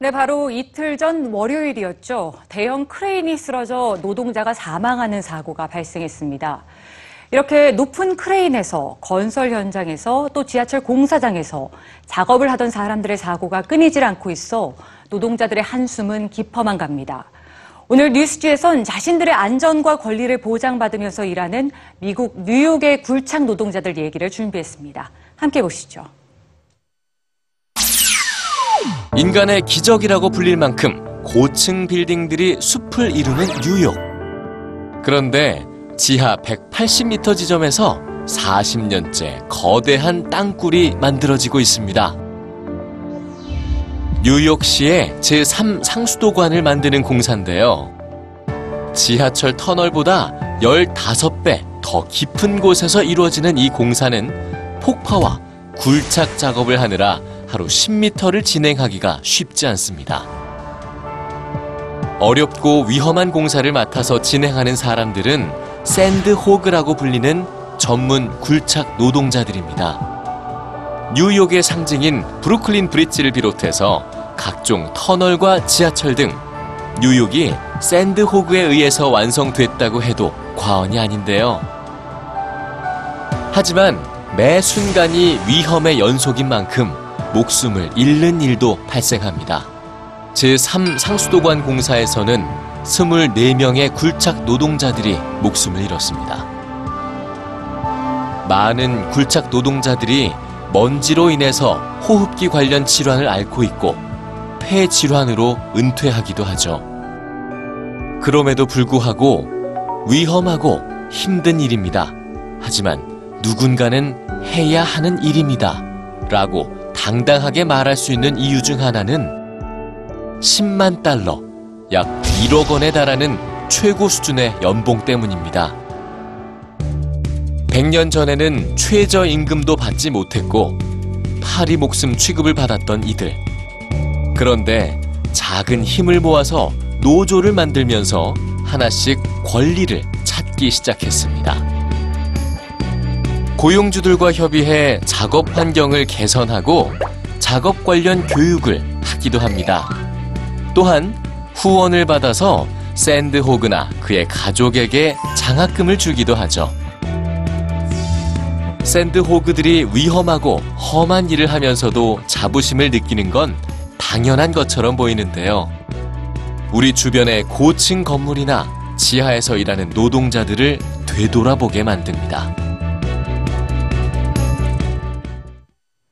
네, 바로 이틀 전 월요일이었죠. 대형 크레인이 쓰러져 노동자가 사망하는 사고가 발생했습니다. 이렇게 높은 크레인에서 건설 현장에서 또 지하철 공사장에서 작업을 하던 사람들의 사고가 끊이질 않고 있어 노동자들의 한숨은 깊어만 갑니다. 오늘 뉴스지에선 자신들의 안전과 권리를 보장받으면서 일하는 미국 뉴욕의 굴착 노동자들 얘기를 준비했습니다. 함께 보시죠. 인간의 기적이라고 불릴 만큼 고층 빌딩들이 숲을 이루는 뉴욕. 그런데 지하 180m 지점에서 40년째 거대한 땅굴이 만들어지고 있습니다. 뉴욕시의 제3 상수도관을 만드는 공사인데요. 지하철 터널보다 15배 더 깊은 곳에서 이루어지는 이 공사는 폭파와 굴착 작업을 하느라 하루 10m를 진행하기가 쉽지 않습니다. 어렵고 위험한 공사를 맡아서 진행하는 사람들은 샌드호그라고 불리는 전문 굴착 노동자들입니다. 뉴욕의 상징인 브루클린 브릿지를 비롯해서 각종 터널과 지하철 등 뉴욕이 샌드호그에 의해서 완성됐다고 해도 과언이 아닌데요. 하지만 매 순간이 위험의 연속인 만큼 목숨을 잃는 일도 발생합니다. 제3 상수도관 공사에서는 24명의 굴착 노동자들이 목숨을 잃었습니다. 많은 굴착 노동자들이 먼지로 인해서 호흡기 관련 질환을 앓고 있고 폐 질환으로 은퇴하기도 하죠. 그럼에도 불구하고 위험하고 힘든 일입니다. 하지만 누군가는 해야 하는 일입니다. 라고 당당하게 말할 수 있는 이유 중 하나는 10만 달러, 약 1억 원에 달하는 최고 수준의 연봉 때문입니다. 100년 전에는 최저임금도 받지 못했고 파리 목숨 취급을 받았던 이들. 그런데 작은 힘을 모아서 노조를 만들면서 하나씩 권리를 찾기 시작했습니다. 고용주들과 협의해 작업 환경을 개선하고 작업 관련 교육을 하기도 합니다. 또한 후원을 받아서 sandhog나 그의 가족에게 장학금을 주기도 하죠. sandhog들이 위험하고 험한 일을 하면서도 자부심을 느끼는 건 당연한 것처럼 보이는데요. 우리 주변의 고층 건물이나 지하에서 일하는 노동자들을 되돌아보게 만듭니다.